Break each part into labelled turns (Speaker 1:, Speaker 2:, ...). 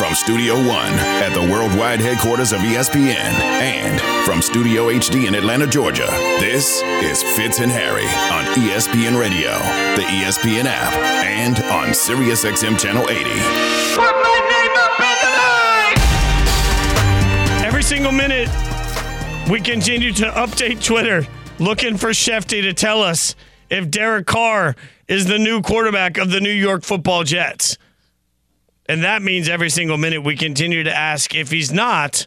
Speaker 1: From Studio One at the worldwide headquarters of ESPN and from Studio HD in Atlanta, Georgia, this is Fitz and Harry on ESPN Radio, the ESPN app, and on SiriusXM Channel 80.
Speaker 2: Put my name up in the line!
Speaker 3: Every single minute, we continue to update Twitter looking for Schefty to tell us if Derek Carr is the new quarterback of the New York football Jets. And that means every single minute we continue to ask if he's not,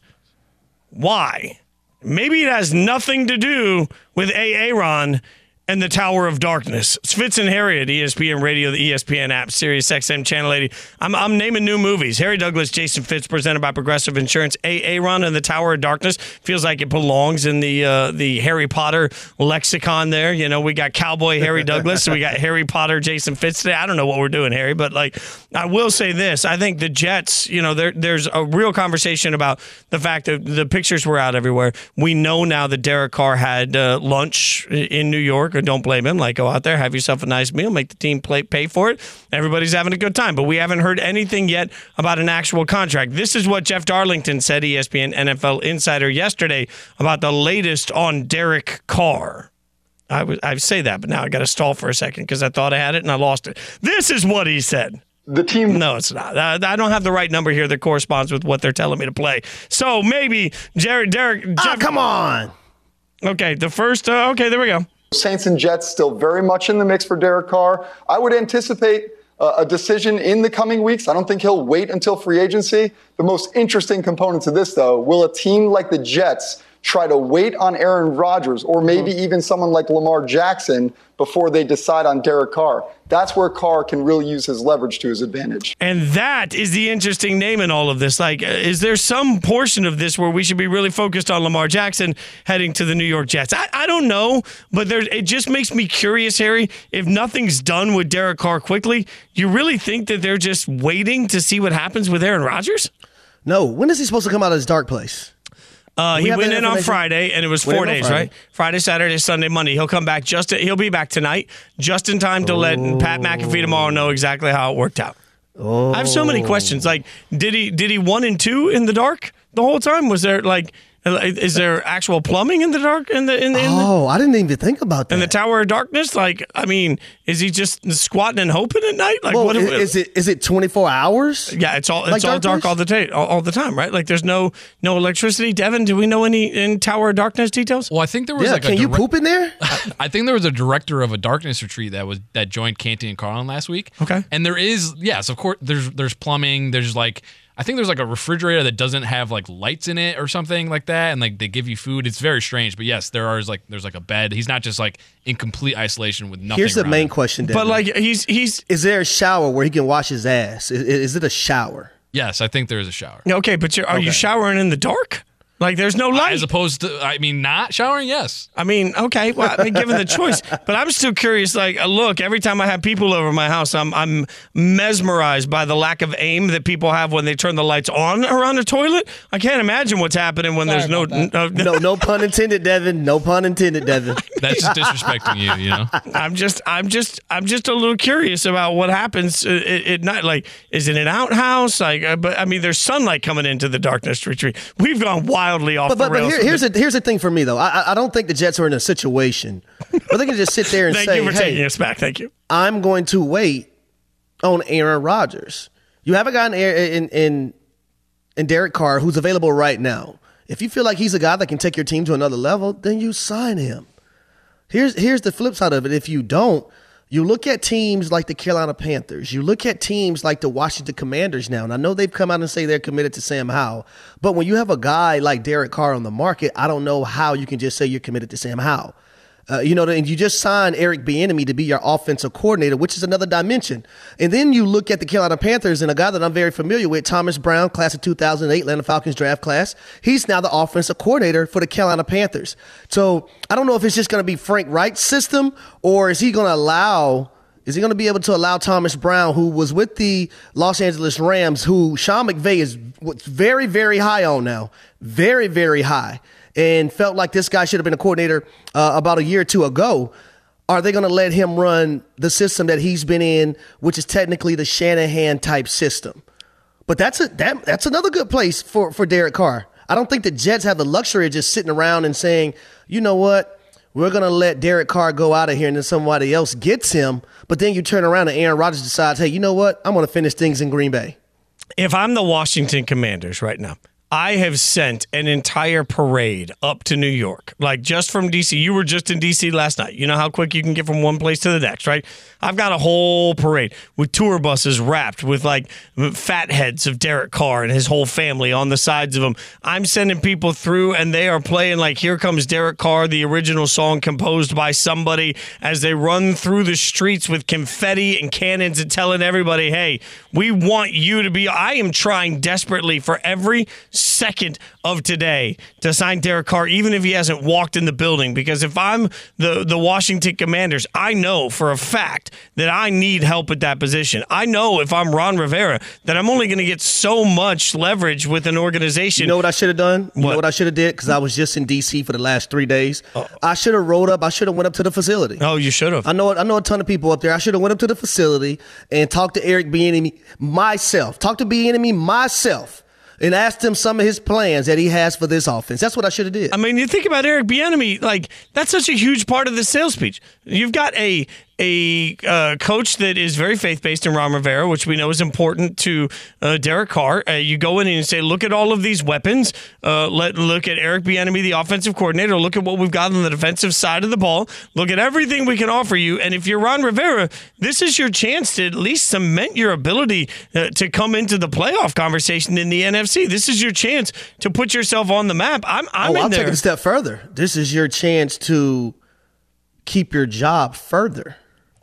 Speaker 3: why? Maybe it has nothing to do with Aaron and the Tower of Darkness. It's Fitz and Harry at ESPN Radio, the ESPN app, Sirius XM Channel 80. I'm, I'm naming new movies. Harry Douglas, Jason Fitz, presented by Progressive Insurance. Aaron and the Tower of Darkness feels like it belongs in the uh, the Harry Potter lexicon. There, you know, we got Cowboy Harry Douglas, we got Harry Potter Jason Fitz today. I don't know what we're doing, Harry, but like I will say this: I think the Jets. You know, there, there's a real conversation about the fact that the pictures were out everywhere. We know now that Derek Carr had uh, lunch in New York don't blame him. Like, go out there, have yourself a nice meal, make the team play, pay for it. Everybody's having a good time. But we haven't heard anything yet about an actual contract. This is what Jeff Darlington said, ESPN NFL Insider, yesterday about the latest on Derek Carr. I I say that, but now I got to stall for a second because I thought I had it and I lost it. This is what he said.
Speaker 4: The team.
Speaker 3: No, it's not. I, I don't have the right number here that corresponds with what they're telling me to play. So maybe Jared, Derek.
Speaker 5: Ah,
Speaker 3: Jeff,
Speaker 5: come on.
Speaker 3: Okay, the first. Uh, okay, there we go.
Speaker 4: Saints and Jets still very much in the mix for Derek Carr. I would anticipate uh, a decision in the coming weeks. I don't think he'll wait until free agency. The most interesting component to this, though, will a team like the Jets try to wait on Aaron Rodgers or maybe even someone like Lamar Jackson before they decide on Derek Carr? That's where Carr can really use his leverage to his advantage.
Speaker 3: And that is the interesting name in all of this. Like, uh, is there some portion of this where we should be really focused on Lamar Jackson heading to the New York Jets? I, I don't know, but there, it just makes me curious, Harry. If nothing's done with Derek Carr quickly, you really think that they're just waiting to see what happens with Aaron Rodgers?
Speaker 5: No. When is he supposed to come out of his dark place?
Speaker 3: Uh,
Speaker 5: We
Speaker 3: he went in on? Friday, and it was four days,
Speaker 5: Friday.
Speaker 3: right? Friday, Saturday, Sunday, Monday. He'll come back just. he'll be back tonight, just in time to let Pat McAfee tomorrow know exactly how it worked out. I have so many questions. Like, did he did he one and two in the dark the whole time? Was there like, is there actual plumbing in the dark in the in the, in the,
Speaker 5: Oh, I didn't even think about that.
Speaker 3: in the Tower of Darkness? Like, I mean, is he just squatting and hoping at night? Like,
Speaker 5: well,
Speaker 3: what?
Speaker 5: i- is it is it 24 hours?
Speaker 3: Yeah, it's all
Speaker 5: Like
Speaker 3: it's all
Speaker 5: dark
Speaker 3: dark all the time, all, all the time, right? Like, there's no no electricity. Devin, do we know any in Tower of Darkness details?
Speaker 6: Well, I think there was
Speaker 5: Yeah,
Speaker 6: like
Speaker 5: can
Speaker 6: a
Speaker 5: you
Speaker 6: direct-
Speaker 5: poop in there?
Speaker 6: I think there was a director of a darkness retreat that was that joined Canty and Carlin last week.
Speaker 3: Okay.
Speaker 6: And there is yes, of course there's there's plumbing, there's like I think there's like a refrigerator that doesn't have like lights in it or something like that and like they give you food. It's very strange, but yes, there are like there's like a bed. He's not just like in complete isolation with nothing.
Speaker 5: Here's the main
Speaker 6: him.
Speaker 5: question,
Speaker 3: But like, he's he's
Speaker 5: is there a shower where he can wash his ass? Is, is it a shower?
Speaker 6: Yes, I think there is a shower.
Speaker 3: okay, but you're, are you showering in the dark? Like, there's no light.
Speaker 6: As opposed to I mean not showering, yes.
Speaker 3: I mean, okay, well, I mean, given the choice, but I'm still curious. Like, look, every time I have people over my house, I'm I'm mesmerized by the lack of aim that people have when they turn the lights on around the toilet. I can't imagine what's happening when there's no. no
Speaker 5: No, no pun intended, Devin. No pun intended, Devin.
Speaker 6: That's just disrespecting you, you know.
Speaker 3: I'm just, I'm just, I'm just a little curious about what happens uh, at, at night. Like, is it an outhouse? Like, uh, but I mean, there's sunlight coming into the darkness retreat. We've gone wildly off
Speaker 5: But,
Speaker 3: the
Speaker 5: but, but here, here's the here's the thing for me though. I I- don't think the Jets are in a situation where they can just sit there and
Speaker 3: Thank
Speaker 5: say,
Speaker 3: you for
Speaker 5: "Hey,
Speaker 3: taking us back. Thank you.
Speaker 5: I'm going to wait on Aaron Rodgers. You have a guy in in in, in Derek Carr who's available right now. If you feel like he's a guy that can take your team to another level, then you sign him. Here's here's the flip side of it. If you don't, you look at teams like the Carolina Panthers. You look at teams like the Washington Commanders now. And I know they've come out and say they're committed to Sam Howell. But when you have a guy like Derek Carr on the market, I don't know how you can just say you're committed to Sam Howell. Uh, you know, and you just signed Eric Bieniemy to be your offensive coordinator, which is another dimension. And then you look at the Carolina Panthers and a guy that I'm very familiar with, Thomas Brown, class of 2008, Atlanta Falcons draft class. He's now the offensive coordinator for the Carolina Panthers. So I don't know if it's just going to be Frank Reich's system or is he going to allow Is he going to be able to allow Thomas Brown, who was with the Los Angeles Rams, who Sean McVay is very, very high on now, very, very high, and felt like this guy should have been a coordinator uh, about a year or two ago? Are they going to let him run the system that he's been in, which is technically the Shanahan type system? But that's a that, that's another good place for for Derek Carr. I don't think the Jets have the luxury of just sitting around and saying, you know what, we're gonna let Derek Carr go out of here and then somebody else gets him. But then you turn around and Aaron Rodgers decides, hey, you know what, I'm gonna finish things in Green Bay.
Speaker 3: if I'm the Washington Commanders right now, I have sent an entire parade up to New York, like just from DC. You were just in DC last night. You know how quick you can get from one place to the next, right? I've got a whole parade with tour buses wrapped with like fat heads of Derek Carr and his whole family on the sides of them. I'm sending people through and they are playing like Here Comes Derek Carr, the original song composed by somebody, as they run through the streets with confetti and cannons and telling everybody, hey, we want you to be. I am trying desperately for every second of today to sign Derek Carr, even if he hasn't walked in the building. Because if I'm the, the Washington Commanders, I know for a fact that I need help at that position. I know if I'm Ron Rivera that I'm only going to get so much leverage with an organization.
Speaker 5: You know what I should have done? You
Speaker 3: What?
Speaker 5: know what I should have did? Because I was just in DC for the last three days. I should have rolled up. I should have went up to the facility.
Speaker 3: oh, you should have.
Speaker 5: I know I know a ton of people up there. I should have went up to the facility and talked to Eric Bieniemy myself. Talked to Bieniemy myself and asked him some of his plans that he has for this offense. That's what I should have did.
Speaker 3: I mean, you think about Eric Bieniemy, like that's such a huge part of the sales speech. You've got a a uh, coach that is very faith based in Ron Rivera, which we know is important to uh, Derek Carr. Uh, you go in and you say, look at all of these weapons. Uh, let look at Eric Bieniemy, the offensive coordinator. Look at what we've got on the defensive side of the ball. Look at everything we can offer you. And if you're Ron Rivera, this is your chance to at least cement your ability uh, to come into the playoff conversation in the NFC. This is your chance to put yourself on the map. I'm, I'm
Speaker 5: oh,
Speaker 3: in
Speaker 5: I'll
Speaker 3: there.
Speaker 5: take it a step further. This is your chance to keep your job further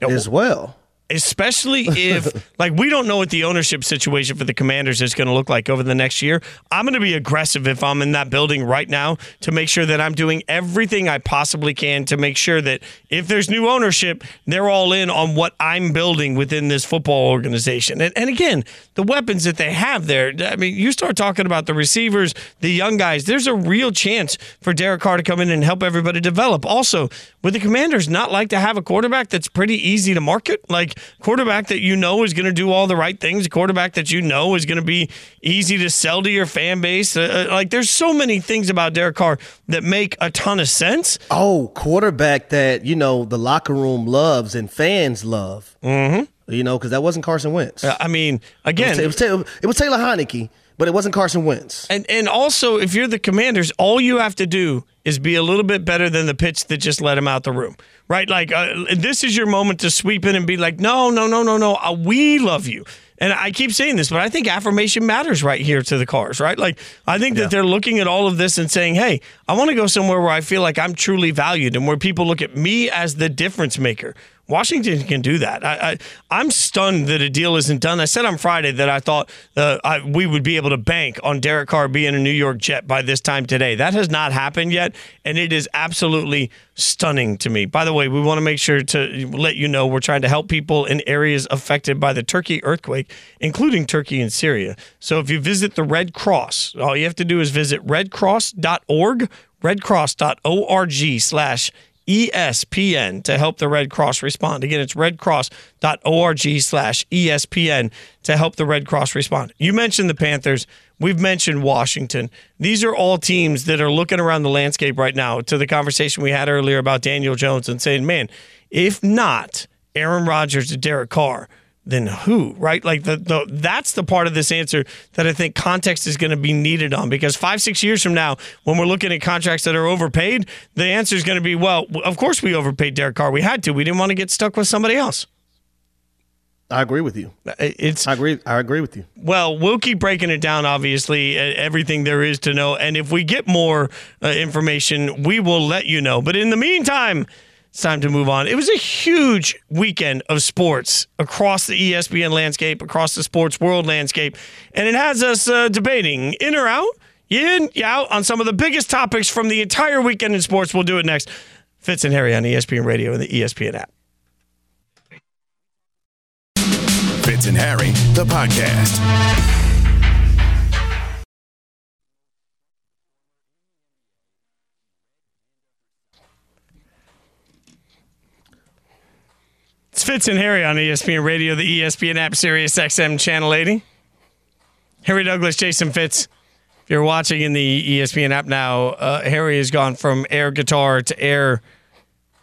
Speaker 5: as well.
Speaker 3: Especially if like we don't know what the ownership situation for the commanders is going to look like over the next year. I'm going to be aggressive if i'm in that building right now to make sure that i'm doing everything i possibly can to make sure that if there's new ownership they're all in on what i'm building within this football organization. And, and again the weapons that they have there i mean you start talking about the receivers the young guys there's a real chance for derek carr to come in and help everybody develop. Also would the commanders not like to have a quarterback that's pretty easy to market like quarterback that you know is going to do all the right things, a quarterback that you know is going to be easy to sell to your fan base. Uh, uh, like there's so many things about Derek Carr that make a ton of sense.
Speaker 5: Oh, quarterback that you know the locker room loves and fans love. Mm-hmm. You know, because that wasn't Carson Wentz.
Speaker 3: Uh, I mean, again,
Speaker 5: it, was Taylor, it was Taylor Heinicke, but it wasn't Carson Wentz.
Speaker 3: And and also, if you're the Commanders, all you have to do is be a little bit better than the pitch that just let him out the room, right? Like uh, this is your moment to sweep in and be like, no, no, no, no, no, uh, we love you. And I keep saying this, but I think affirmation matters right here to the cars, right? Like I think that they're looking at all of this and saying, "Hey, I want to go somewhere where I feel like I'm truly valued and where people look at me as the difference maker." Washington can do that. I, I, I'm stunned that a deal isn't done. I said on Friday that I thought uh, I, we would be able to bank on Derek Carr being a New York Jet by this time today. That has not happened yet, and it is absolutely stunning to me. By the way, we want to make sure to let you know we're trying to help people in areas affected by the Turkey earthquake, including Turkey and Syria. So if you visit the Red Cross, all you have to do is visit redcross.org, redcross.org slash ESPN to help the Red Cross respond. Again, it's redcross.org slash ESPN to help the Red Cross respond. You mentioned the Panthers. We've mentioned Washington. These are all teams that are looking around the landscape right now to the conversation we had earlier about Daniel Jones and saying, man, if not Aaron Rodgers or Derek Carr, then who, right? Like the, the that's the part of this answer that I think context is going to be needed on because five six years from now, when we're looking at contracts that are overpaid, the answer is going to be, well, of course we overpaid Derek Carr. We had to. We didn't want to get stuck with somebody else.
Speaker 5: I agree with you.
Speaker 3: It's
Speaker 5: I agree. I agree with you.
Speaker 3: well, we'll keep breaking it down. Obviously, everything there is to know, and if we get more uh, information, we will let you know. But in the meantime. It's time to move on. It was a huge weekend of sports across the ESPN landscape, across the sports world landscape, and it has us uh, debating in or out, you in, you out on some of the biggest topics from the entire weekend in sports. We'll do it next. Fitz and Harry on ESPN Radio and the ESPN app.
Speaker 1: Fitz and Harry, the podcast.
Speaker 3: It's Fitz and Harry on ESPN Radio, the ESPN app, Sirius XM Channel 80. Harry Douglas, Jason Fitz. If you're watching in the ESPN app now, uh, Harry has gone from air guitar to air.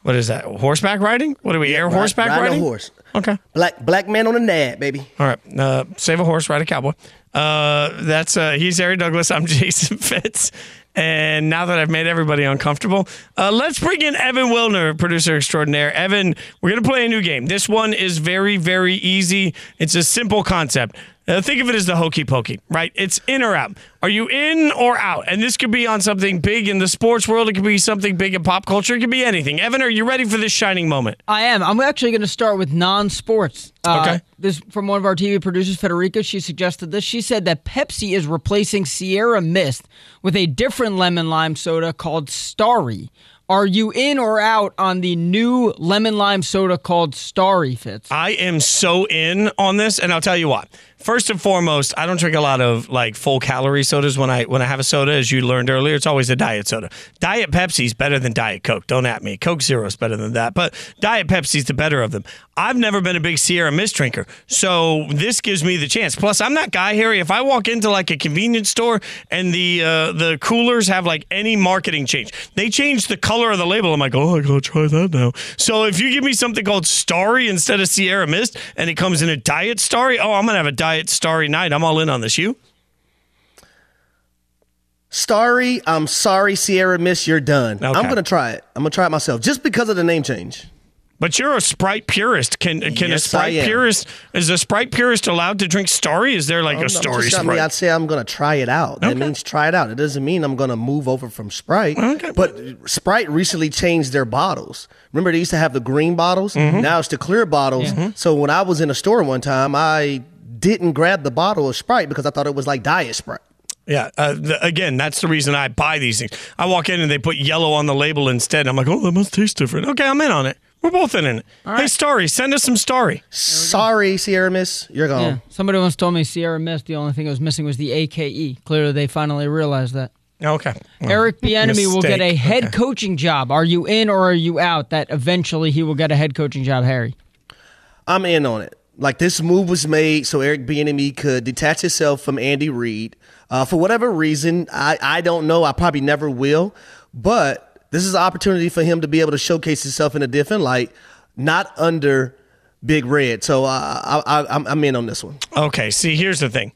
Speaker 3: What is that? Horseback riding? What are we? air horseback
Speaker 5: riding a
Speaker 3: riding?
Speaker 5: horse.
Speaker 3: Okay.
Speaker 5: Black black man on the nab, baby.
Speaker 3: All right. Uh, save a horse, ride a cowboy. Uh, that's uh, he's Harry Douglas. I'm Jason Fitz. And now that I've made everybody uncomfortable, uh, let's bring in Evan Wilner, producer extraordinaire. Evan, we're going to play a new game. This one is very, very easy. It's a simple concept. Uh, think of it as the hokey pokey, right? It's in or out. Are you in or out? And this could be on something big in the sports world. It could be something big in pop culture. It could be anything. Evan, are you ready for this shining moment?
Speaker 7: I am. I'm actually going to start with non-sports. Uh,
Speaker 3: Okay.
Speaker 7: This from one of our TV producers, Federica. She suggested this. She said that Pepsi is replacing Sierra Mist with a different lemon lime soda called Starry. Are you in or out on the new lemon lime soda called Starry, Fitz?
Speaker 3: I am so in on this, and I'll tell you what. First and foremost, I don't drink a lot of like full calorie sodas when I when I have a soda, as you learned earlier. It's always a diet soda. Diet Pepsi's better than Diet Coke. Don't at me. Coke Zero is better than that, but Diet Pepsi's the better of them. I've never been a big Sierra Mist drinker, so this gives me the chance. Plus, I'm that guy, Harry. If I walk into like a convenience store and the uh, the coolers have like any marketing change, they change the color of the label. I'm like, oh, I gotta try that now. So if you give me something called Starry instead of Sierra Mist, and it comes in a Diet Starry, oh, I'm gonna have a Diet Starry night. I'm all in on this. You?
Speaker 5: Starry, I'm sorry, Sierra Miss, you're done.
Speaker 3: Okay.
Speaker 5: I'm gonna try it. I'm gonna try it myself, just because of the name change.
Speaker 3: But you're a Sprite purist. Can can
Speaker 5: Yes,
Speaker 3: a Sprite purist is a Sprite purist allowed to drink Starry? Is there like
Speaker 5: I'm-
Speaker 3: a Starry
Speaker 5: just- I
Speaker 3: Sprite?
Speaker 5: mean, I'd say I'm gonna try it out. That
Speaker 3: Okay.
Speaker 5: means try it out. It doesn't mean I'm gonna move over from Sprite. Okay. But Sprite recently changed their bottles. Remember, they used to have the green bottles.
Speaker 3: Mm-hmm.
Speaker 5: Now it's the clear bottles. So when I was in a store one time, I didn't grab the bottle of Sprite because I thought it was like Diet Sprite.
Speaker 3: Yeah. Uh, th- again, that's the reason I buy these things. I walk in and they put yellow on the label instead. I'm like, oh, that must taste different. Okay, I'm in on it. We're both in on it. Hey, Starry, send us some Starry.
Speaker 5: Sorry, Sierra Miss, you're gone.
Speaker 7: Yeah. Somebody once told me Sierra Miss, The only thing it was missing was the AKE. Clearly, they finally realized that.
Speaker 3: Okay.
Speaker 7: Eric Bieniemy will get a head
Speaker 3: Okay.
Speaker 7: coaching job. Are you in or are you out? That eventually he will get a head coaching job, Harry.
Speaker 5: I'm in on it. Like this move was made so Eric Bieniemy could detach himself from Andy Reid. Uh, for whatever reason, I, I don't know. I probably never will. But this is an opportunity for him to be able to showcase himself in a different light, not under Big Red. So uh, I, I, I'm, I'm in on this one.
Speaker 3: Okay, see, here's the thing.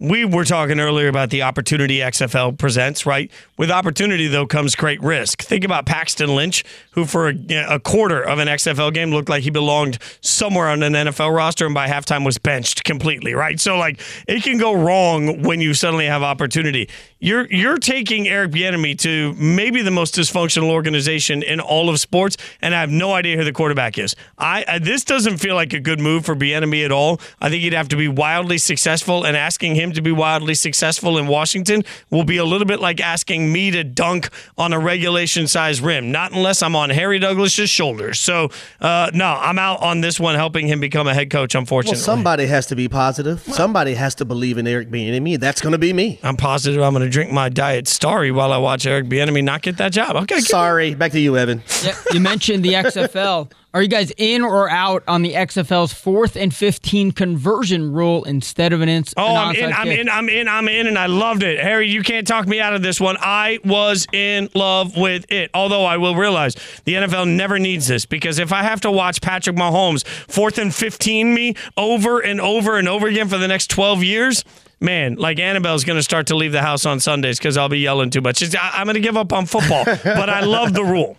Speaker 3: We were talking earlier about the opportunity XFL presents, right? With opportunity, though, comes great risk. Think about Paxton Lynch, who for a, a quarter of an XFL game looked like he belonged somewhere on an NFL roster and by halftime was benched completely, right? So, like, it can go wrong when you suddenly have opportunity. You're you're taking Eric Bieniemy to maybe the most dysfunctional organization in all of sports, and I have no idea who the quarterback is. I, I this doesn't feel like a good move for Bieniemy at all. I think he'd have to be wildly successful, and asking him to be wildly successful in Washington will be a little bit like asking me to dunk on a regulation size rim. Not unless I'm on Harry Douglas's shoulders. So uh, no, I'm out on this one, helping him become a head coach. Unfortunately, Well,
Speaker 5: somebody has to be positive. Somebody has to believe in Eric Bieniemy. That's going to be me.
Speaker 3: I'm positive I'm going to drink my diet Starry while I watch Eric Bieniemy not get that job. Okay, good.
Speaker 5: Sorry. Back to you, Evan.
Speaker 7: Yeah, you mentioned the XFL. Are you guys in or out on the XFL's fourth and fifteen conversion rule instead of an ins?
Speaker 3: Oh,
Speaker 7: an
Speaker 3: I'm in,
Speaker 7: onside
Speaker 3: I'm in, I'm in, I'm in, and I loved it. Harry, you can't talk me out of this one. I was in love with it. Although I will realize the NFL never needs this because if I have to watch Patrick Mahomes fourth and 15 me over and over and over again for the next 12 years, man, like Annabelle's going to start to leave the house on Sundays because I'll be yelling too much. It's- I, I'm going to give up on football, but I love the rule.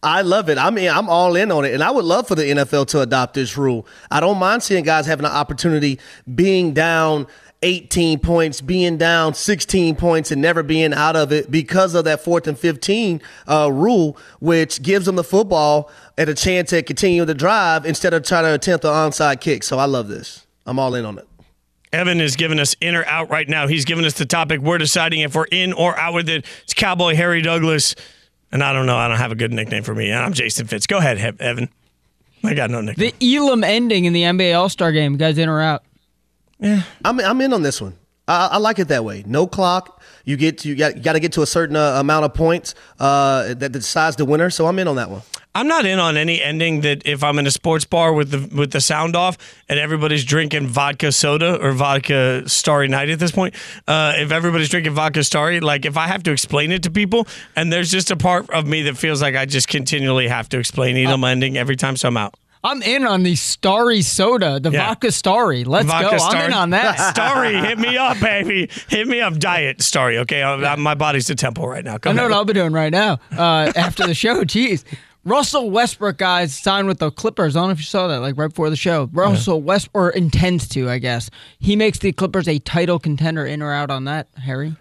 Speaker 5: I love it. I mean, I'm all in on it, and I would love for the NFL to adopt this rule. I don't mind seeing guys having an opportunity being down 18 points, being down 16 points, and never being out of it because of that fourth and 15 uh, rule, which gives them the football and a chance to continue the drive instead of trying to attempt an onside kick. So I love this. I'm all in on it.
Speaker 3: Evan is giving us in or out right now. He's giving us the topic. We're deciding if we're in or out with it. It's Cowboy Harry Douglas. And I don't know. I don't have a good nickname for me. I'm Jason Fitz. Go ahead, He- Evan. I got no nickname.
Speaker 7: the Elam ending in the NBA All Star game. You guys in or out? Yeah.
Speaker 5: I'm I'm in on this one. I, I like it that way. No clock. You get to, you got, you got to get to a certain uh, amount of points uh, that decides the winner. So I'm in on that one.
Speaker 3: I'm not in on any ending that if I'm in a sports bar with the with the sound off and everybody's drinking vodka soda or vodka Starry Night at this point. Uh, if everybody's drinking vodka Starry, like if I have to explain it to people, and there's just a part of me that feels like I just continually have to explain Elam ending every time, so I'm out.
Speaker 7: I'm in on the Starry soda, the
Speaker 3: Yeah.
Speaker 7: vodka Starry. Let's
Speaker 3: Vodka
Speaker 7: go. I'm in on that.
Speaker 3: Starry, hit me up, baby. Hit me up, diet Starry. Okay, I, I- my body's a temple right now. Go
Speaker 7: I know what I'll be doing right now uh, after the show. Jeez. Russell Westbrook, guys, signed with the Clippers. I don't know if you saw that, like right before the show. Russell West, or intends to, I guess. He makes the Clippers a title contender. In or out on that, Harry?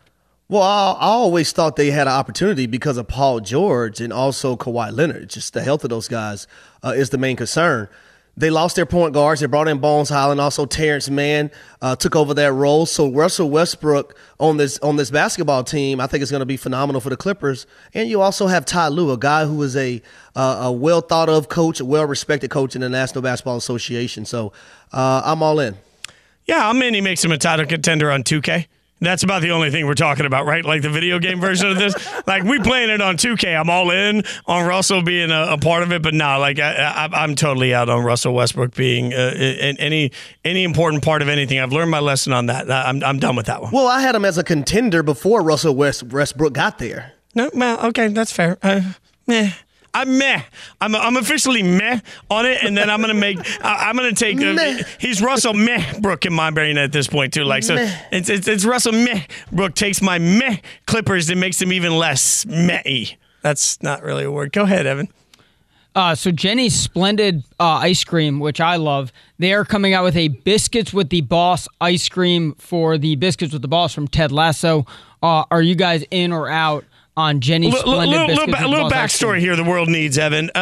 Speaker 5: Well, I, I always thought they had an opportunity because of Paul George and also Kawhi Leonard. Just the health of those guys uh, is the main concern. They lost their point guards. They brought in Bones Hyland. Also, Terrence Mann uh, took over that role. So Russell Westbrook on this on this basketball team, I think is going to be phenomenal for the Clippers. And you also have Ty Lue, a guy who is a uh, a well thought of coach, a well respected coach in the National Basketball Association. So uh, I'm all in.
Speaker 3: Yeah, I'm in. He makes him a title contender on 2K. That's about the only thing we're talking about, right? Like the video game version of this. Like we playing it on 2K. I'm all in on Russell being a, a part of it, but no, like I, I, I'm totally out on Russell Westbrook being uh, in any any important part of anything. I've learned my lesson on that. I'm I'm done with that one.
Speaker 5: Well, I had him as a contender before Russell West, Westbrook got there.
Speaker 3: No, well, okay, that's fair. Uh. I'm meh. I'm, I'm officially meh on it, and then I'm gonna make. I, I'm gonna take.
Speaker 5: Meh.
Speaker 3: Uh, he's Russell Meh Brook in my brain at this point too. Like so, it's, it's it's Russell Meh Brook takes my meh Clippers and makes them even less meh. That's not really a word. Go ahead, Evan.
Speaker 7: Uh, so Jeni's Splendid uh, ice cream, which I love, they are coming out with a biscuits with the boss ice cream for the biscuits with the boss from Ted Lasso. Uh, are you guys in or out on Jeni's
Speaker 3: L-
Speaker 7: Splendid
Speaker 3: little,
Speaker 7: biscuits?
Speaker 3: little,
Speaker 7: with
Speaker 3: ba-
Speaker 7: the
Speaker 3: little backstory here the world needs evan. Uh,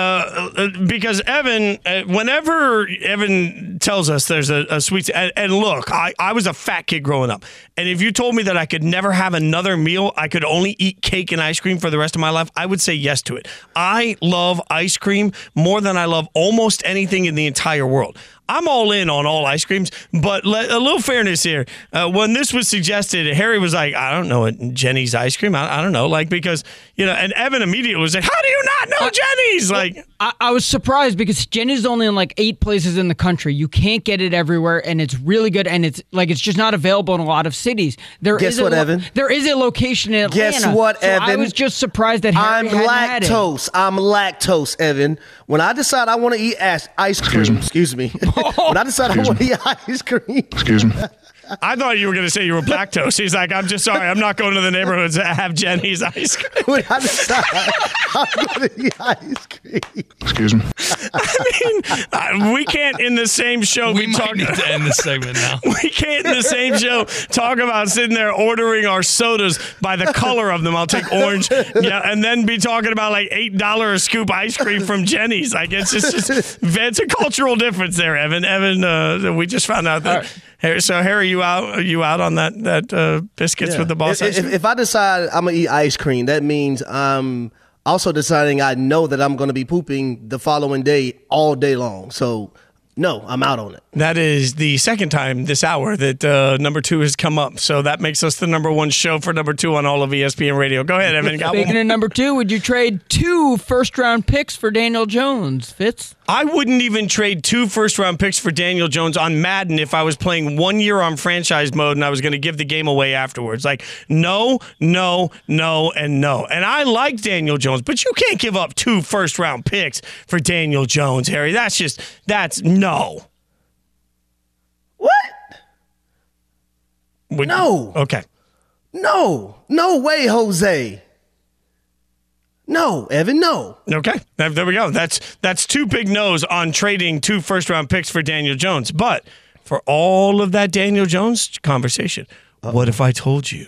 Speaker 3: uh, because evan uh, whenever evan tells us there's a, a sweet and, and look I, I was a fat kid growing up. And if you told me that i could never have another meal i could only eat cake and ice cream for the rest of my life i would say yes to it. I love ice cream more than i love almost anything in the entire world I'm all in on all ice creams, but let, a little fairness here. Uh, when this was suggested, Harry was like, "I don't know what Jeni's ice cream. I, I don't know, like because you know." And Evan immediately was like, "How do you not know Jeni's?" Like,
Speaker 7: I, I was surprised because Jeni's only in like eight places in the country. You can't get it everywhere, and it's really good. And it's like it's just not available in a lot of cities. There
Speaker 5: Guess
Speaker 7: is
Speaker 5: what,
Speaker 7: lo-
Speaker 5: Evan?
Speaker 7: There is a location in Atlanta.
Speaker 5: Guess what,
Speaker 7: So I was just surprised that Harry
Speaker 5: I'm
Speaker 7: hadn't had it.
Speaker 5: lactose. I'm lactose, Evan. When I decide I want to eat ass, ice cream, excuse me. when I decide I want to eat ice cream,
Speaker 8: Excuse me.
Speaker 3: I thought you were going to say you were lactose. He's like, "I'm just sorry, I'm not going to the neighborhoods that have Jeni's ice cream."
Speaker 5: when I decide I'm going to eat ice cream,
Speaker 8: Excuse me.
Speaker 3: I mean, we can't in the same show
Speaker 6: We
Speaker 3: be
Speaker 6: might
Speaker 3: talking.
Speaker 6: need to end this segment now.
Speaker 3: We can't in the same show talk about sitting there ordering our sodas by the color of them. I'll take orange, yeah, and then be talking about like eight dollar a scoop ice cream from Jeni's. Like it's just, just it's a cultural difference there, Evan. Evan, uh, we just found out that. So Harry, you out? Are you out on that that uh, biscuits with the boss
Speaker 5: If,
Speaker 3: ice
Speaker 5: if,
Speaker 3: cream?
Speaker 5: if I decide I'm gonna eat ice cream, that means I'm also deciding I know that I'm gonna be pooping the following day all day long. So no, I'm out on it.
Speaker 3: That is the second time this hour that uh, number two has come up. So that makes us the number one show for number two on all of ESPN Radio. Go ahead, Evan. Got one
Speaker 7: Speaking
Speaker 3: more?
Speaker 7: of number two, would you trade two first round picks for Daniel Jones? Fitz?
Speaker 3: I wouldn't even trade two first round picks for Daniel Jones on Madden if I was playing one year on franchise mode and I was going to give the game away afterwards. Like, no, no, no, and no. And I like Daniel Jones, but you can't give up two first round picks for Daniel Jones, Harry. That's just, that's no.
Speaker 5: What?
Speaker 3: Would-
Speaker 5: No.
Speaker 3: Okay.
Speaker 5: No, no way, Jose. No, Evan, no.
Speaker 3: Okay, there there we go. That's that's two big no's on trading two first round picks for Daniel Jones. But for all of that Daniel Jones conversation, what if I told you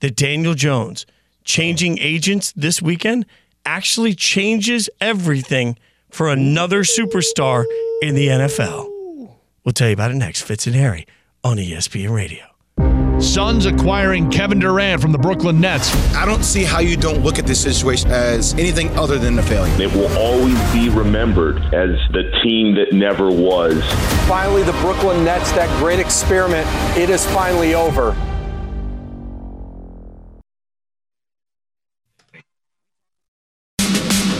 Speaker 3: that Daniel Jones changing agents this weekend actually changes everything for another superstar in the NFL? We'll tell you about it next. Fitz and Harry on ESPN Radio.
Speaker 9: Suns acquiring Kevin Durant from the Brooklyn Nets.
Speaker 10: I don't see how you don't look at this situation as anything other than a failure.
Speaker 11: It will always be remembered as the team that never was.
Speaker 12: Finally, the Brooklyn Nets, that great experiment, it is finally over.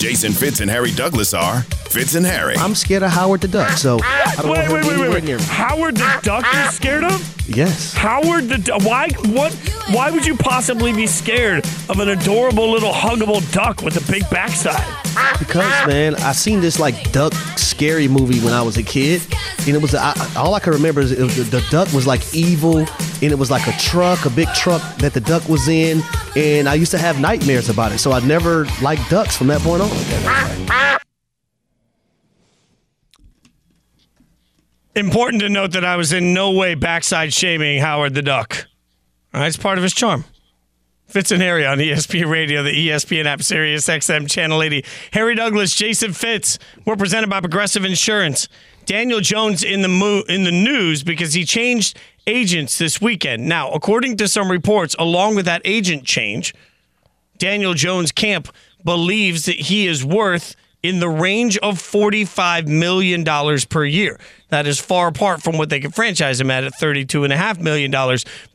Speaker 1: Jason Fitz and Harry Douglas are Fitz and Harry.
Speaker 5: I'm scared of Howard the Duck, so I don't
Speaker 3: Wait,
Speaker 5: want
Speaker 3: wait,
Speaker 5: him
Speaker 3: wait, wait, wait.
Speaker 5: near me.
Speaker 3: Howard the Duck you're scared of?
Speaker 5: Yes.
Speaker 3: Howard the Du- why what why would you possibly be scared of an adorable little huggable duck with a big backside?
Speaker 5: Because man, I seen this like duck scary movie when I was a kid, and it was I, all I can remember is it was, the duck was like evil, and it was like a truck, a big truck that the duck was in, and I used to have nightmares about it. So I never liked ducks from that point on.
Speaker 3: Important to note that I was in no way backside shaming Howard the Duck. All right, it's part of his charm. Fitz and Harry on ESPN Radio, the ESPN app, Sirius XM Channel 80. Harry Douglas, Jason Fitz. We're presented by Progressive Insurance. Daniel Jones in the mo- in the news because he changed agents this weekend. Now, according to some reports, along with that agent change, Daniel Jones' camp believes that he is worth in the range of $45 million per year. That is far apart from what they could franchise him at at $32.5 million.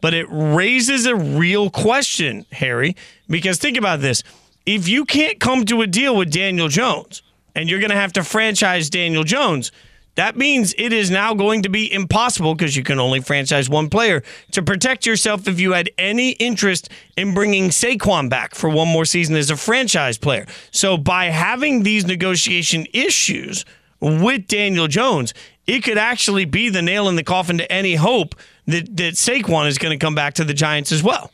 Speaker 3: But it raises a real question, Harry, because think about this. If you can't come to a deal with Daniel Jones and you're going to have to franchise Daniel Jones, that means it is now going to be impossible because you can only franchise one player to protect yourself if you had any interest in bringing Saquon back for one more season as a franchise player. So by having these negotiation issues with Daniel Jones, it could actually be the nail in the coffin to any hope that, that Saquon is going to come back to the Giants as well.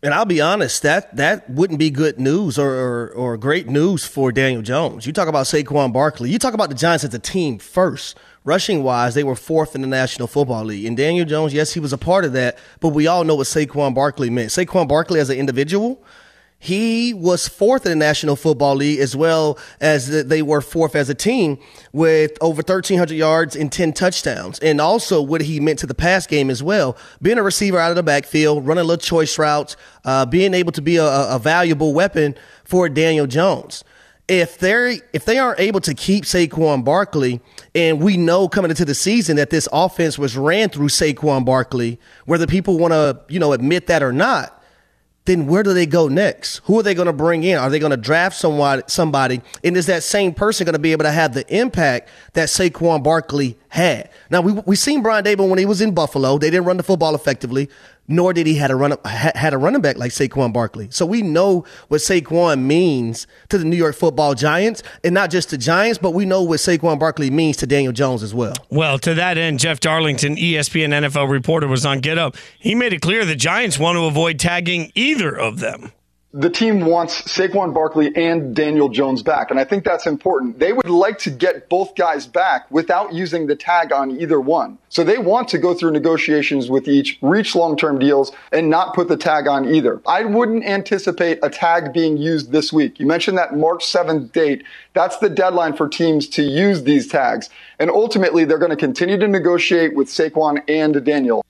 Speaker 5: And I'll be honest, that that wouldn't be good news or, or, or great news for Daniel Jones. You talk about Saquon Barkley. You talk about the Giants as a team first. Rushing wise, they were fourth in the National Football League. And Daniel Jones, yes, he was a part of that, but we all know what Saquon Barkley meant. Saquon Barkley as an individual, he was fourth in the National Football League as well as they were fourth as a team with over 1,300 yards and 10 touchdowns. And also what he meant to the pass game as well. Being a receiver out of the backfield, running little choice routes, uh, being able to be a, a valuable weapon for Daniel Jones. If they're if they aren't able to keep Saquon Barkley, and we know coming into the season that this offense was ran through Saquon Barkley, whether people want to you know admit that or not, then where do they go next? Who are they going to bring in? Are they going to draft somebody, somebody? And is that same person going to be able to have the impact that Saquon Barkley had? Now, we we seen Brian Daboll when he was in Buffalo. They didn't run the football effectively, nor did he had a run had a running back like Saquon Barkley. So we know what Saquon means to the New York Football Giants, and not just the Giants, but we know what Saquon Barkley means to Daniel Jones as well.
Speaker 3: Well, to that end, Jeff Darlington, ESPN NFL reporter, was on Get Up. He made it clear the Giants want to avoid tagging either of them.
Speaker 4: The team wants Saquon Barkley and Daniel Jones back. And I think that's important. They would like to get both guys back without using the tag on either one. So they want to go through negotiations with each, reach long term deals, and not put the tag on either. I wouldn't anticipate a tag being used this week. You mentioned that March 7th date. That's the deadline for teams to use these tags. And ultimately, they're going to continue to negotiate with Saquon and Daniel.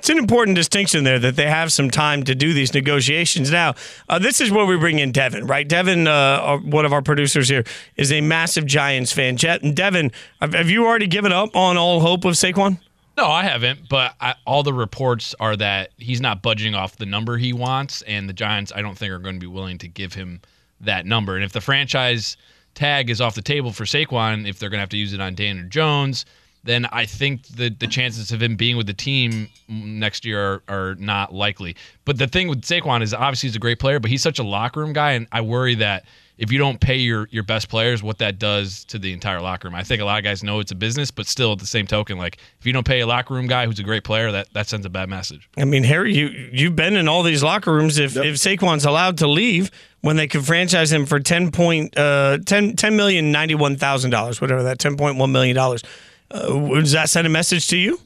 Speaker 3: It's an important distinction there that they have some time to do these negotiations. Now, uh, this is where we bring in Devin, right? Devin, uh, one of our producers here, is a massive Giants fan. Devin, have, have you already given up on all hope of Saquon?
Speaker 6: No, I haven't. But I, all the reports are that he's not budging off the number he wants, and the Giants, I don't think, are going to be willing to give him that number. And if the franchise tag is off the table for Saquon, if they're going to have to use it on Daniel Jones, then I think the the chances of him being with the team next year are, are not likely. But the thing with Saquon is obviously he's a great player, but he's such a locker room guy, and I worry that if you don't pay your your best players, what that does to the entire locker room. I think a lot of guys know it's a business, but still at the same token, like if you don't pay a locker room guy who's a great player, that that sends a bad message.
Speaker 3: I mean, Harry, you you've been in all these locker rooms. If if Saquon's allowed to leave when they could franchise him for ten point uh 10, 10 million ninety one thousand dollars, whatever that ten point one million dollars, uh, does that send a message to you?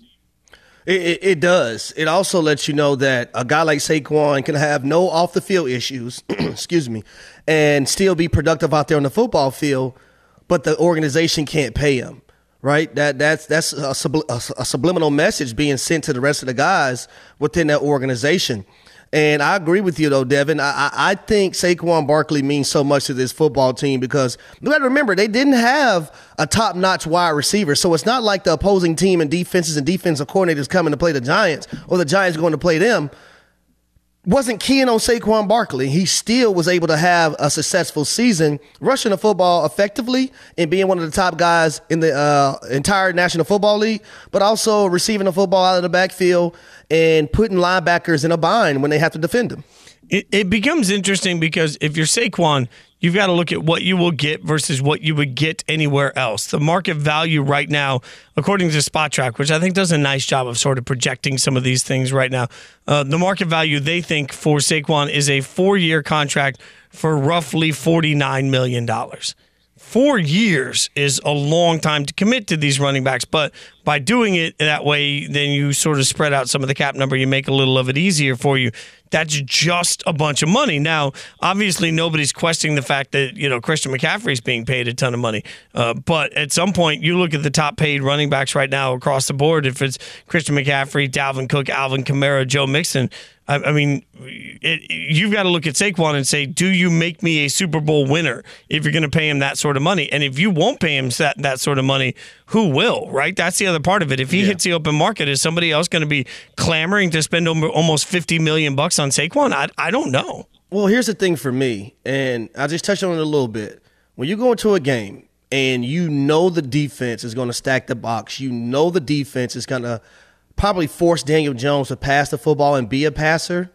Speaker 5: It, it, it does. It also lets you know that a guy like Saquon can have no off the field issues, excuse me, and still be productive out there on the football field, but the organization can't pay him. Right? That that's that's a, a, a subliminal message being sent to the rest of the guys within that organization. And I agree with you though, Devin. I, I, I think Saquon Barkley means so much to this football team because you got to remember they didn't have a top notch wide receiver. So it's not like the opposing team and defenses and defensive coordinators coming to play the Giants or the Giants going to play them wasn't keying on Saquon Barkley. He still was able to have a successful season, rushing the football effectively and being one of the top guys in the uh, entire National Football League, but also receiving the football out of the backfield and putting linebackers in a bind when they have to defend him.
Speaker 3: It, it becomes interesting because if you're Saquon, you've got to look at what you will get versus what you would get anywhere else. The market value right now, according to Spotrac, which I think does a nice job of sort of projecting some of these things right now, uh, the market value they think for Saquon is a four year contract for roughly $49 million four Four years is a long time to commit to these running backs. But by doing it that way, then you sort of spread out some of the cap number. You make a little of it easier for you. That's just a bunch of money. Now, obviously, nobody's questioning the fact that you know Christian McCaffrey is being paid a ton of money. Uh, but at some point, you look at the top paid running backs right now across the board. If it's Christian McCaffrey, Dalvin Cook, Alvin Kamara, Joe Mixon, I, I mean, it, you've got to look at Saquon and say, do you make me a Super Bowl winner if you're going to pay him that sort of money? And if you won't pay him that, that sort of money, who will, right? That's the other part of it. If he yeah. hits the open market, is somebody else going to be clamoring to spend almost 50 million bucks on Saquon? I, I don't know.
Speaker 5: Well, here's the thing for me, and I just touched on it a little bit. When you go into a game and you know the defense is going to stack the box, you know the defense is going to – probably force Daniel Jones to pass the football and be a passer,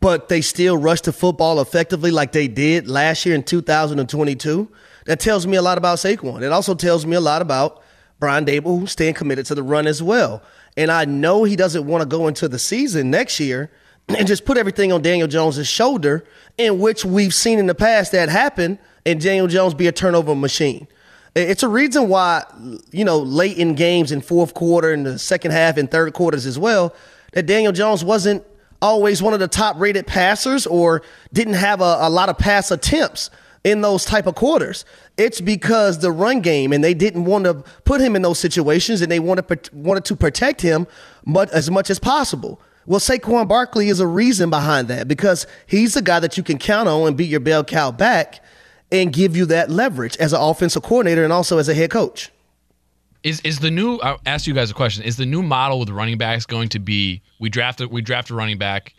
Speaker 5: but they still rush the football effectively like they did last year in 2022. That tells me a lot about Saquon. It also tells me a lot about Brian Daboll who's staying committed to the run as well. And I know he doesn't want to go into the season next year and just put everything on Daniel Jones's shoulder, in which we've seen in the past that happen, and Daniel Jones be a turnover machine. It's a reason why, you know, late in games in fourth quarter and the second half and third quarters as well, that Daniel Jones wasn't always one of the top rated passers or didn't have a, a lot of pass attempts in those type of quarters. It's because the run game and they didn't want to put him in those situations and they wanted wanted to protect him much, as much as possible. Well, Saquon Barkley is a reason behind that because he's the guy that you can count on and be your bell cow back and give you that leverage as an offensive coordinator and also as a head coach.
Speaker 6: Is is the new? I'll ask you guys a question. Is the new model with running backs going to be we draft a, we draft a running back,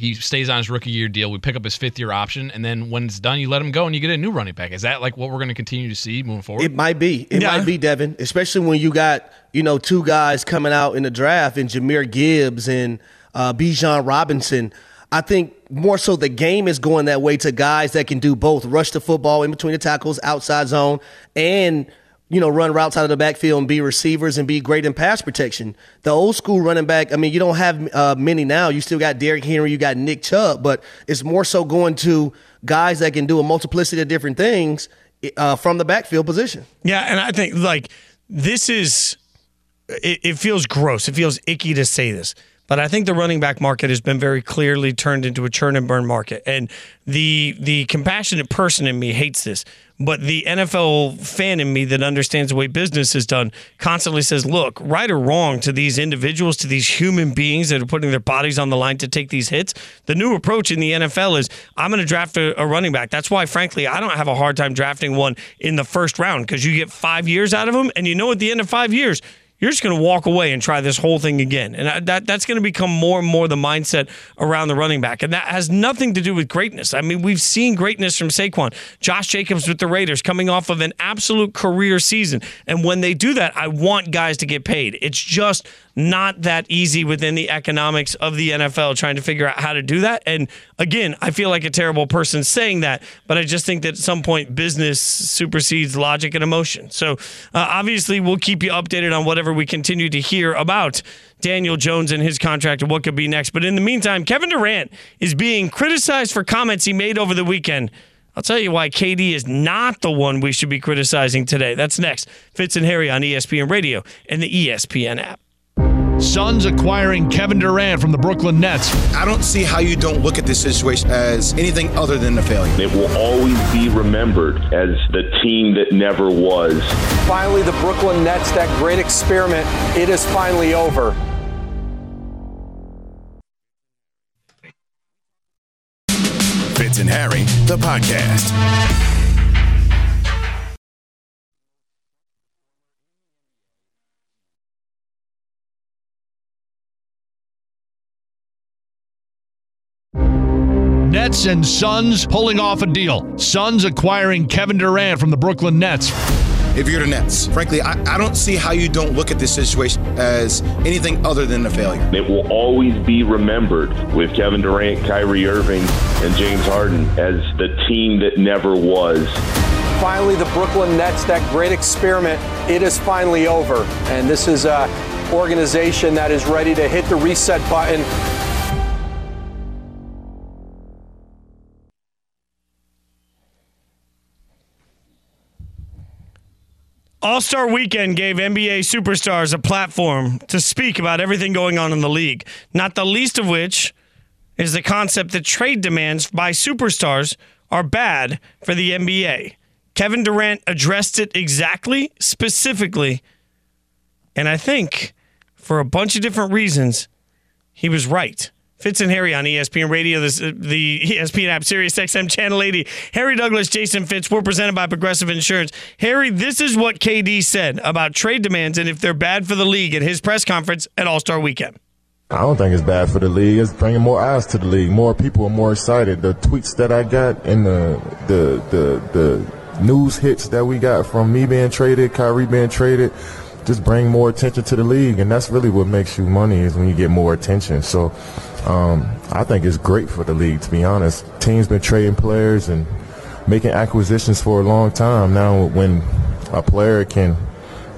Speaker 6: he stays on his rookie year deal, we pick up his fifth year option, and then when it's done, you let him go and you get a new running back. Is that like what we're going to continue to see moving forward?
Speaker 5: It might be. It yeah. might be, Devin. Especially when you got you know two guys coming out in the draft and Jahmyr Gibbs and uh, Bijan Robinson. I think more so the game is going that way to guys that can do both rush the football in between the tackles, outside zone, and you know, run routes out of the backfield and be receivers and be great in pass protection. The old school running back, I mean, you don't have uh, many now. You still got Derrick Henry, you got Nick Chubb, but it's more so going to guys that can do a multiplicity of different things uh, from the backfield position.
Speaker 3: Yeah, and I think like this is, it, it feels gross. It feels icky to say this. But I think the running back market has been very clearly turned into a churn and burn market. And the the compassionate person in me hates this. But the NFL fan in me that understands the way business is done constantly says, look, right or wrong to these individuals, to these human beings that are putting their bodies on the line to take these hits, the new approach in the NFL is I'm going to draft a, a running back. That's why, frankly, I don't have a hard time drafting one in the first round because you get five years out of them. And you know, at the end of five years, you're just going to walk away and try this whole thing again. And that that's going to become more and more the mindset around the running back. And that has nothing to do with greatness. I mean, we've seen greatness from Saquon, Josh Jacobs with the Raiders coming off of an absolute career season. And when they do that, I want guys to get paid. It's just not that easy within the economics of the NFL trying to figure out how to do that. And again, I feel like a terrible person saying that, but I just think that at some point business supersedes logic and emotion. So uh, obviously, we'll keep you updated on whatever we continue to hear about Daniel Jones and his contract and what could be next. But in the meantime, Kevin Durant is being criticized for comments he made over the weekend. I'll tell you why KD is not the one we should be criticizing today. That's next. Fitz and Harry on ESPN Radio and the ESPN app.
Speaker 9: Suns acquiring Kevin Durant from the Brooklyn Nets.
Speaker 10: I don't see how you don't look at this situation as anything other than a failure.
Speaker 11: It will always be remembered as the team that never was.
Speaker 12: Finally, the Brooklyn Nets, that great experiment, it is finally over.
Speaker 1: Fitz and Harry, the podcast.
Speaker 9: Nets and Suns pulling off a deal. Suns acquiring Kevin Durant from the Brooklyn Nets.
Speaker 10: If you're the Nets, frankly, I, I don't see how you don't look at this situation as anything other than a failure.
Speaker 11: It will always be remembered with Kevin Durant, Kyrie Irving, and James Harden as the team that never was.
Speaker 12: Finally, the Brooklyn Nets, that great experiment, it is finally over. And this is a organization that is ready to hit the reset button
Speaker 3: All Star Weekend gave NBA superstars a platform to speak about everything going on in the league, not the least of which is the concept that trade demands by superstars are bad for the NBA. Kevin Durant addressed it exactly, specifically, and I think for a bunch of different reasons, he was right. Fitz and Harry on ESPN Radio, uh, the ESPN app, Sirius XM Channel 80. Harry Douglas, Jason Fitz, we're presented by Progressive Insurance. Harry, this is what KD said about trade demands and if they're bad for the league at his press conference at All Star Weekend.
Speaker 8: I don't think it's bad for the league. It's bringing more eyes to the league. More people are more excited. The tweets that I got and the the the, the news hits that we got from me being traded, Kyrie being traded, just bring more attention to the league, and that's really what makes you money is when you get more attention. So um, I think it's great for the league, to be honest. Teams been trading players and making acquisitions for a long time. Now, when a player can,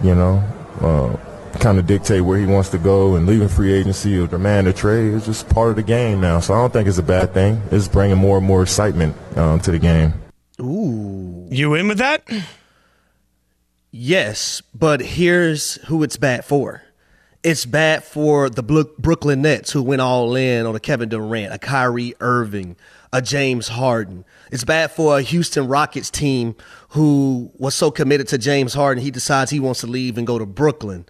Speaker 8: you know, uh, kind of dictate where he wants to go and leaving free agency or demand a trade, it's just part of the game now. So I don't think it's a bad thing. It's bringing more and more excitement um, to the game.
Speaker 5: Ooh.
Speaker 3: You in with that?
Speaker 5: Yes, but here's who it's bad for. It's bad for the Brooklyn Nets who went all in on a Kevin Durant, a Kyrie Irving, a James Harden. It's bad for a Houston Rockets team who was so committed to James Harden, he decides he wants to leave and go to Brooklyn.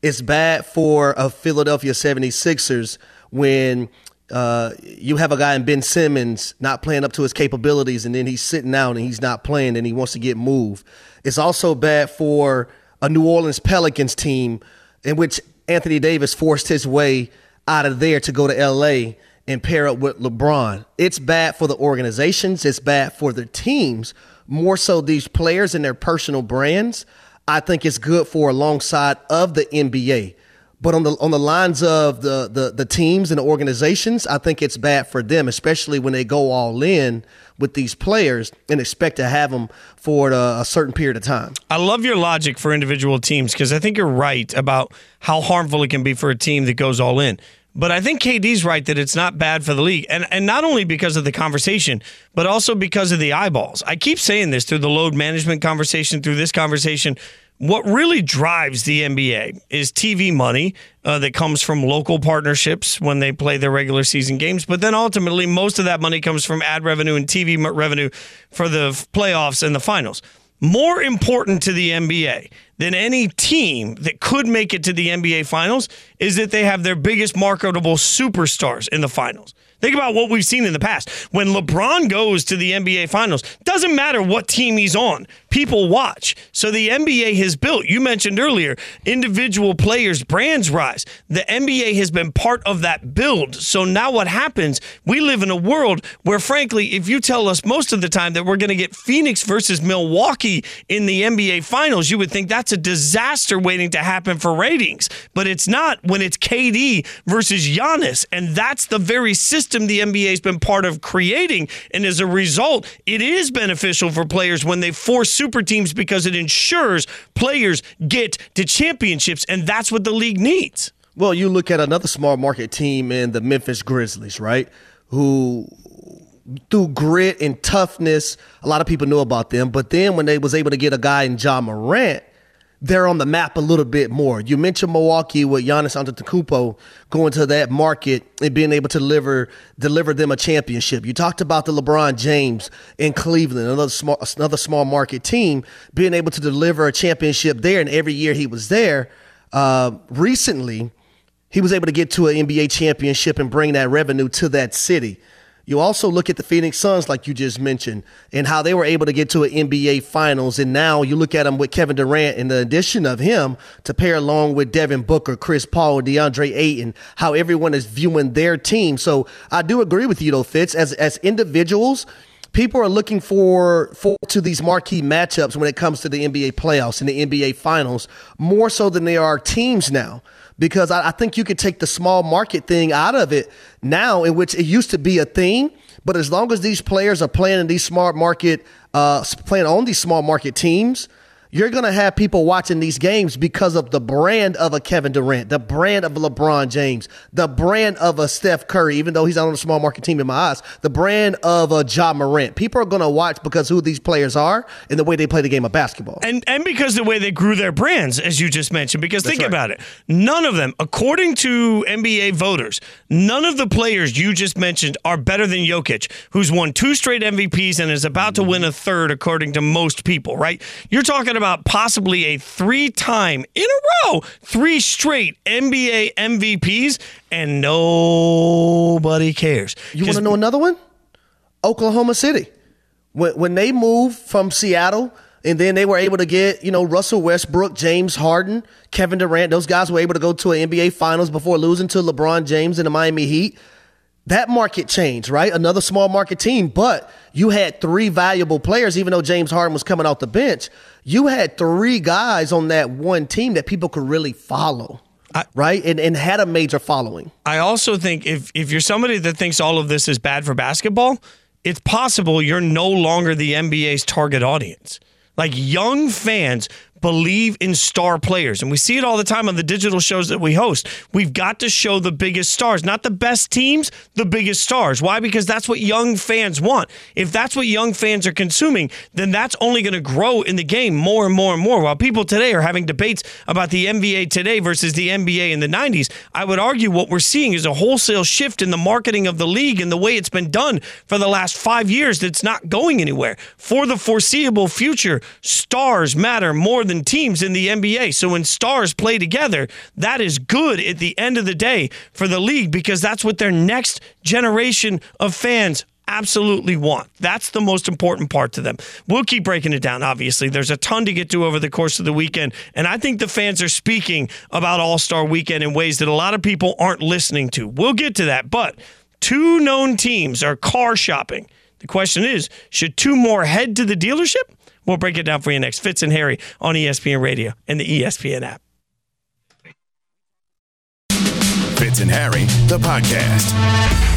Speaker 5: It's bad for a Philadelphia 76ers when uh, you have a guy in Ben Simmons not playing up to his capabilities, and then he's sitting out and he's not playing and he wants to get moved. It's also bad for a New Orleans Pelicans team in which Anthony Davis forced his way out of there to go to LA and pair up with LeBron. It's bad for the organizations, it's bad for the teams, more so these players and their personal brands. I think it's good for alongside of the NBA. But on the on the lines of the, the the teams and the organizations, I think it's bad for them, especially when they go all in with these players and expect to have them for a, a certain period of time.
Speaker 3: I love your logic for individual teams because I think you're right about how harmful it can be for a team that goes all in. But I think KD's right that it's not bad for the league. And and not only because of the conversation, but also because of the eyeballs. I keep saying this through the load management conversation, through this conversation. What really drives the NBA is TV money uh, that comes from local partnerships when they play their regular season games. But then ultimately, most of that money comes from ad revenue and TV revenue for the playoffs and the finals. More important to the NBA than any team that could make it to the NBA finals is that they have their biggest marketable superstars in the finals. Think about what we've seen in the past. When LeBron goes to the NBA Finals, doesn't matter what team he's on, people watch. So the NBA has built, you mentioned earlier, individual players' brands rise. The NBA has been part of that build. So now what happens? We live in a world where, frankly, if you tell us most of the time that we're going to get Phoenix versus Milwaukee in the NBA Finals, you would think that's a disaster waiting to happen for ratings. But it's not when it's KD versus Giannis. And that's the very system the NBA has been part of creating. And as a result, it is beneficial for players when they force super teams because it ensures players get to championships. And that's what the league needs.
Speaker 5: Well, you look at another small market team in the Memphis Grizzlies, right? Who through grit and toughness, a lot of people know about them. But then when they was able to get a guy in Ja Morant, they're on the map a little bit more. You mentioned Milwaukee with Giannis Antetokounmpo going to that market and being able to deliver deliver them a championship. You talked about the LeBron James in Cleveland, another small another small market team, being able to deliver a championship there. And every year he was there, uh, recently he was able to get to an NBA championship and bring that revenue to that city. You also look at the Phoenix Suns, like you just mentioned, and how they were able to get to an NBA Finals. And now you look at them with Kevin Durant and the addition of him to pair along with Devin Booker, Chris Paul, DeAndre Ayton, how everyone is viewing their team. So I do agree with you, though, Fitz. As as individuals, people are looking for for to these marquee matchups when it comes to the NBA playoffs and the NBA Finals more so than they are teams now because I, I think you could take the small market thing out of it now, in which it used to be a thing. But as long as these players are playing in these smart market, uh, playing on these small market teams, you're going to have people watching these games because of the brand of a Kevin Durant, the brand of LeBron James, the brand of a Steph Curry, even though he's on a small market team in my eyes, the brand of a Ja Morant. People are going to watch because who these players are and the way they play the game of basketball.
Speaker 3: And and because the way they grew their brands, as you just mentioned. Because
Speaker 5: That's
Speaker 3: think
Speaker 5: right.
Speaker 3: about it, none of them, according to NBA voters, none of the players you just mentioned are better than Jokic, who's won two straight MVPs and is about to win a third, according to most people. Right? You're talking about possibly a three-time in a row, three straight NBA MVPs, and nobody cares.
Speaker 5: You want to know another one? Oklahoma City. When when they moved from Seattle and then they were able to get, you know, Russell Westbrook, James Harden, Kevin Durant, those guys were able to go to an NBA finals before losing to LeBron James and the Miami Heat. That market changed, right? Another small market team, but you had three valuable players, even though James Harden was coming off the bench. You had three guys on that one team that people could really follow. right? And and had a major following.
Speaker 3: I also think if if you're somebody that thinks all of this is bad for basketball, it's possible you're no longer the NBA's target audience. Like young fans believe in star players, and we see it all the time on the digital shows that we host. We've got to show the biggest stars, not the best teams, the biggest stars. Why? Because that's what young fans want. If that's what young fans are consuming, then that's only going to grow in the game more and more and more. While people today are having debates about the NBA today versus the NBA in the 90s, I would argue what we're seeing is a wholesale shift in the marketing of the league and the way it's been done for the last five years that's not going anywhere. For the foreseeable future, stars matter more than teams in the NBA. So when stars play together, that is good at the end of the day for the league because that's what their next generation of fans absolutely want. That's the most important part to them. We'll keep breaking it down, obviously. There's a ton to get to over the course of the weekend. And I think the fans are speaking about All Star weekend in ways that a lot of people aren't listening to. We'll get to that. But two known teams are car shopping. The question is should two more head to the dealership? We'll break it down for you next. Fitz and Harry on ESPN Radio and the ESPN app.
Speaker 1: Fitz and Harry, the podcast.